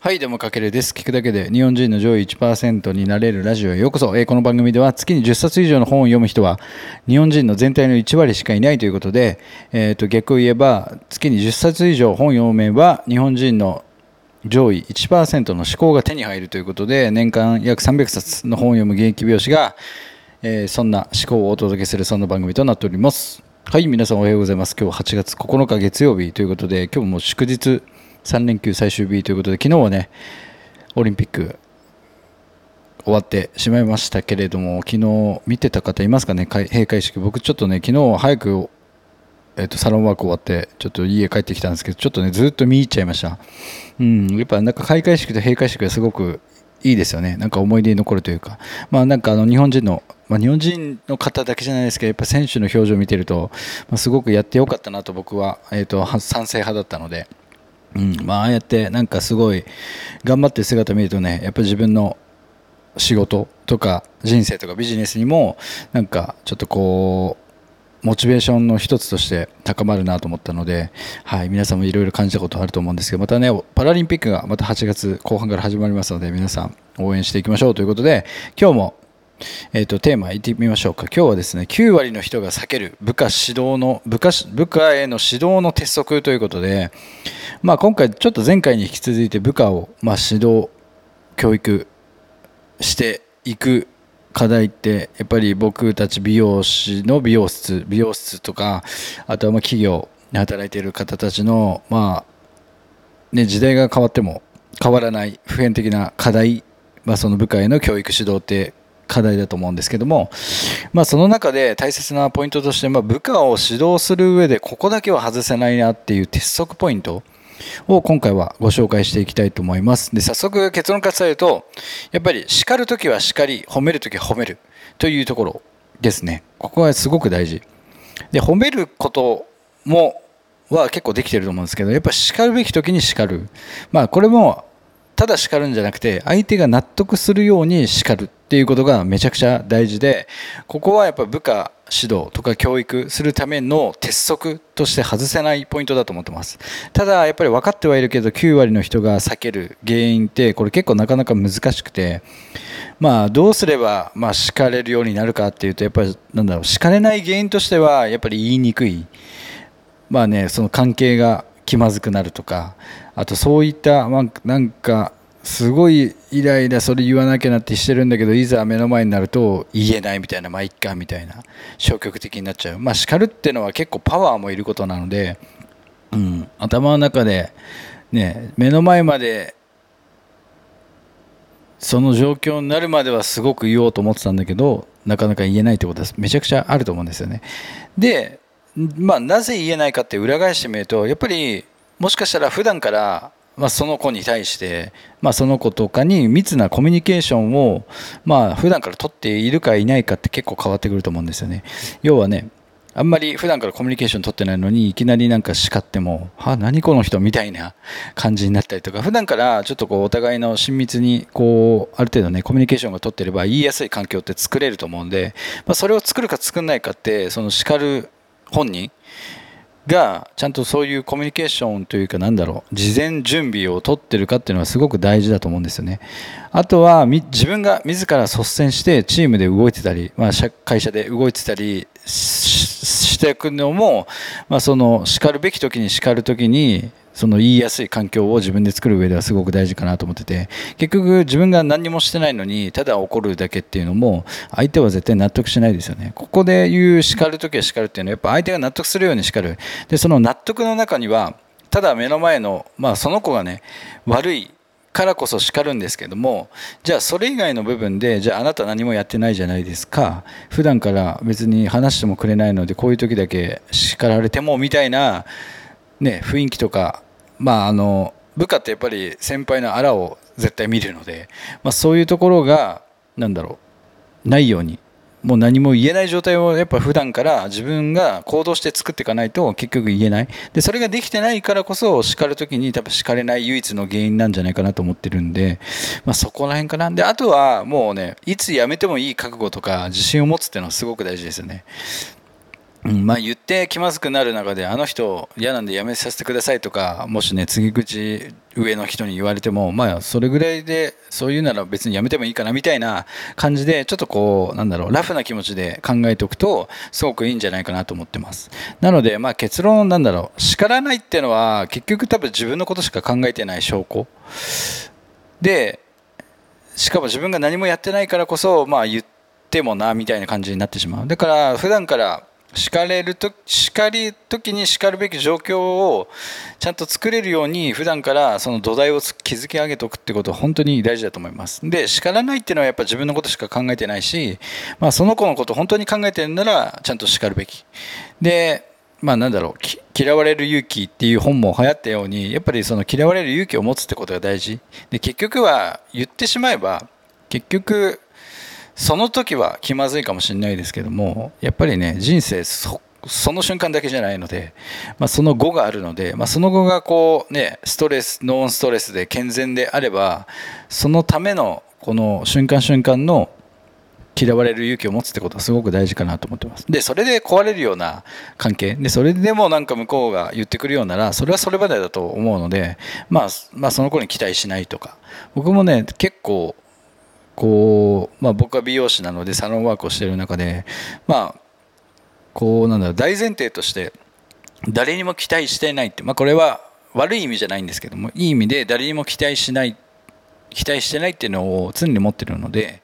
はい、どうも、かけるです。聞くだけで日本人の上位1%になれるラジオへようこそ。えーこの番組では月に10冊以上の本を読む人は日本人の全体の1割しかいないということで、えーと逆を言えば月に10冊以上本を読めば日本人の上位1%の思考が手に入るということで年間約300冊の本を読む現役美容師が、えーそんな思考をお届けするそんな番組となっておりますはい皆さんおはようございます今日8月9日月曜日ということで今日も祝日3連休最終日ということで昨日はねオリンピック終わってしまいましたけれども昨日見てた方いますかね？閉会式。僕ちょっとね昨日早くえっとサロンワーク終わってちょっと家帰ってきたんですけどちょっとねずっと見入っちゃいました。うんやっぱなんか開会式と閉会式がすごくいいですよね。なんか思い出に残るというか。まあなんかあの日本人のまあ、日本人の方だけじゃないですけどやっぱ選手の表情を見てると、まあ、すごくやってよかったなと僕は、えー、とは賛成派だったので、うん。まあ、あやってなんかすごい頑張ってる姿見るとねやっぱり自分の仕事とか人生とかビジネスにもなんかちょっとこうモチベーションの一つとして高まるなと思ったので、はい、皆さんもいろいろ感じたことあると思うんですけどまたねパラリンピックがまた8月後半から始まりますので皆さん応援していきましょうということで今日もえー、とテーマいってみましょうか。今日はですね9割の人が避ける部下指導の部下部下への指導の鉄則ということで、まあ、今回ちょっと前回に引き続いて部下を、まあ、指導教育していく課題ってやっぱり僕たち美容師の美容室美容室とかあとはま企業で働いている方たちのまあね時代が変わっても変わらない普遍的な課題、まあ、その部下への教育指導って課題だと思うんですけども、まあ、その中で大切なポイントとして、まあ、部下を指導する上でここだけは外せないなっていう鉄則ポイントを今回はご紹介していきたいと思います。で早速結論から伝えるとやっぱり叱るときは叱り褒めるときは褒めるというところですね。ここはすごく大事。で褒めることもは結構できてると思うんですけどやっぱ叱るべき時に叱る。まあこれもただ叱るんじゃなくて相手が納得するように叱る。っていうことがめちゃくちゃ大事でここはやっぱ部下指導とか教育するための鉄則として外せないポイントだと思ってます。ただやっぱり分かってはいるけど9割の人が避ける原因ってこれ結構なかなか難しくてまあどうすればまあ叱れるようになるかっていうとやっぱりなんだろう叱れない原因としてはやっぱり言いにくい。まあねその関係が気まずくなるとかあとそういった、なんかすごいイライラそれ言わなきゃなってしてるんだけどいざ目の前になると言えないみたいなまあいっかみたいな消極的になっちゃう。まあ叱るっていうのは結構パワーもいることなので、うん、頭の中でね目の前までその状況になるまではすごく言おうと思ってたんだけどなかなか言えないってことはめちゃくちゃあると思うんですよね。でまあ、なぜ言えないかって裏返してみるとやっぱりもしかしたら普段から、まあ、その子に対して、まあ、その子とかに密なコミュニケーションを、まあ普段から取っているかいないかって結構変わってくると思うんですよね。要はねあんまり普段からコミュニケーション取ってないのにいきなりなんか叱っても「は何この人」みたいな感じになったりとか普段からちょっとこうお互いの親密にこうある程度ねコミュニケーションが取ってれば言いやすい環境って作れると思うんで、まあ、それを作るか作んないかってその叱る本人がちゃんとそういうコミュニケーションというかなんだろう事前準備を取ってるかっていうのはすごく大事だと思うんですよね。あとは自分が自ら率先してチームで動いてたり、まあ、会社で動いてたりしていくのも、まあ、その叱るべき時に叱る時にその言いやすい環境を自分で作る上ではすごく大事かなと思ってて結局自分が何もしてないのにただ怒るだけっていうのも相手は絶対納得しないですよね。ここで言う叱る時は叱るっていうのはやっぱ相手が納得するように叱る。でその納得の中にはただ目の前の、まあ、その子がね悪いからこそ叱るんですけどもじゃあそれ以外の部分でじゃああなた何もやってないじゃないですか。普段から別に話してもくれないのでこういう時だけ叱られてもみたいなね、雰囲気とか、まあ、あの部下ってやっぱり先輩のあらを絶対見るので、まあ、そういうところがなんだろうないようにもう何も言えない状態をやっぱ普段から自分が行動して作っていかないと結局言えない。でそれができてないからこそ叱る時に多分叱れない唯一の原因なんじゃないかなと思ってるんで、まあ、そこら辺かな。であとはもうねいつ辞めてもいい覚悟とか自信を持つっていうのはすごく大事ですよね。うんまあ、言って気まずくなる中であの人嫌なんでやめさせてくださいとかもしね次口上の人に言われてもまあそれぐらいでそういうなら別にやめてもいいかなみたいな感じでちょっとこうなんだろうラフな気持ちで考えておくとすごくいいんじゃないかなと思ってます。なのでまあ結論なんだろう叱らないっていうのは結局多分自分のことしか考えてない証拠。でしかも自分が何もやってないからこそまあ言ってもなみたいな感じになってしまう。だから普段から叱れると叱り時に叱るべき状況をちゃんと作れるように普段からその土台を築き上げておくってことは本当に大事だと思います。で叱らないっていうのはやっぱ自分のことしか考えてないし、まあ、その子のこと本当に考えてるならちゃんと叱るべき。でまあなんだろう嫌われる勇気っていう本も流行ったようにやっぱりその嫌われる勇気を持つってことが大事。で結局は言ってしまえば結局その時は気まずいかもしれないですけどもやっぱりね人生その瞬間だけじゃないので、まあ、その後があるので、まあ、その後がこうねストレスノンストレスで健全であればそのためのこの瞬間瞬間の嫌われる勇気を持つってことはすごく大事かなと思ってます。で、それで壊れるような関係。で、それでもなんか向こうが言ってくるようなら、それはそれまでだと思うので、まあ、まあ、その子に期待しないとか。僕もね、結構、こう、まあ、僕は美容師なのでサロンワークをしている中で、まあ、こうなんだろう大前提として誰にも期待していないって、まあ、これは悪い意味じゃないんですけどもいい意味で誰にも期待しない期待してないっていうのを常に持ってるので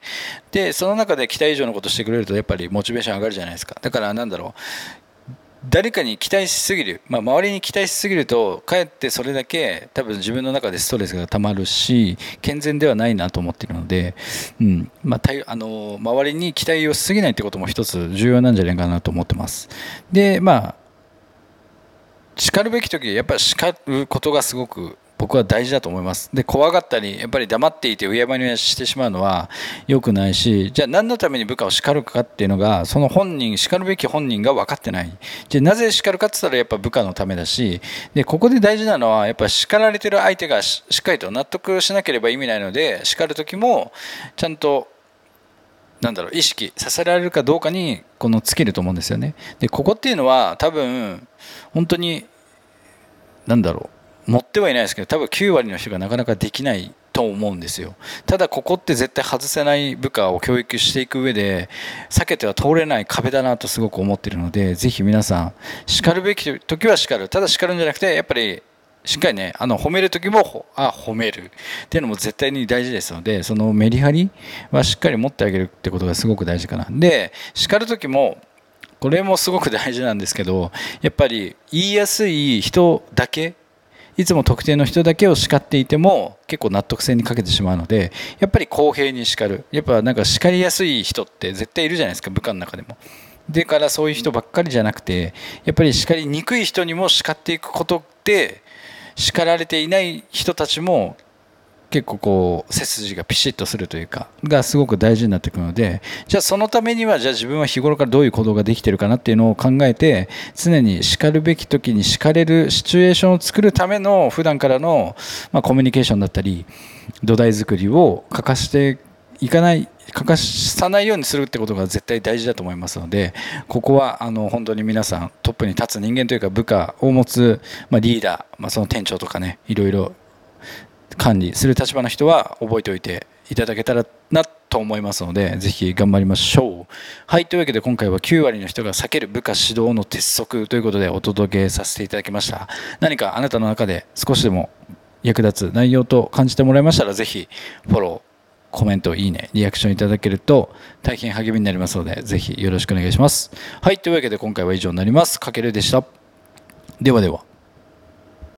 でその中で期待以上のことしてくれるとやっぱりモチベーション上がるじゃないですか。だからなんだろう誰かに期待しすぎる、まあ、周りに期待しすぎるとかえってそれだけ多分自分の中でストレスがたまるし健全ではないなと思っているので、うん。まあ、たあの周りに期待をしすぎないってことも一つ重要なんじゃないかなと思ってます。でまあ叱るべき時やっぱり叱ることがすごく僕は大事だと思います。で、怖がったり、やっぱり黙っていて、うやまにしてしまうのは良くないし、じゃあ何のために部下を叱るかっていうのが、その本人、叱るべき本人が分かってない。じゃあなぜ叱るかって言ったらやっぱ部下のためだし、で、ここで大事なのは、やっぱ叱られてる相手がしっかりと納得しなければ意味ないので、叱る時も、ちゃんとなんだろう意識させられるかどうかにこの尽きると思うんですよね。でここっていうのは多分本当になんだろう持ってはいないですけど多分9割の人がなかなかできないと思うんですよ。ただここって絶対外せない部下を教育していく上で避けては通れない壁だなとすごく思っているのでぜひ皆さん叱るべき時は叱る。ただ叱るんじゃなくてやっぱりしっかりねあの褒める時もあ褒める。っていうのも絶対に大事ですのでそのメリハリはしっかり持ってあげるってことがすごく大事かな。で叱る時もこれもすごく大事なんですけどやっぱり言いやすい人だけいつも特定の人だけを叱っていても結構納得性に欠けてしまうのでやっぱり公平に叱るやっぱなんか叱りやすい人って絶対いるじゃないですか部下の中でも。でからそういう人ばっかりじゃなくてやっぱり叱りにくい人にも叱っていくことで叱られていない人たちも結構こう背筋がピシッとするというかがすごく大事になってくるのでじゃあそのためにはじゃあ自分は日頃からどういう行動ができてるかなっていうのを考えて常に叱るべき時に叱れるシチュエーションを作るための普段からの、ま、コミュニケーションだったり土台作りを欠かしていかない欠かさないようにするってことが絶対大事だと思いますのでここはあの本当に皆さんトップに立つ人間というか部下を持つ、ま、リーダー、まあ、その店長とかねいろいろ管理する立場の人は覚えておいていただけたらなと思いますので、ぜひ頑張りましょう。はい、というわけで今回は9割の人が避ける部下指導の鉄則ということでお届けさせていただきました。何かあなたの中で少しでも役立つ内容と感じてもらいましたら、ぜひフォロー、コメント、いいね、リアクションいただけると大変励みになりますので、ぜひよろしくお願いします。はい、というわけで今回は以上になります。かけるでした。ではでは。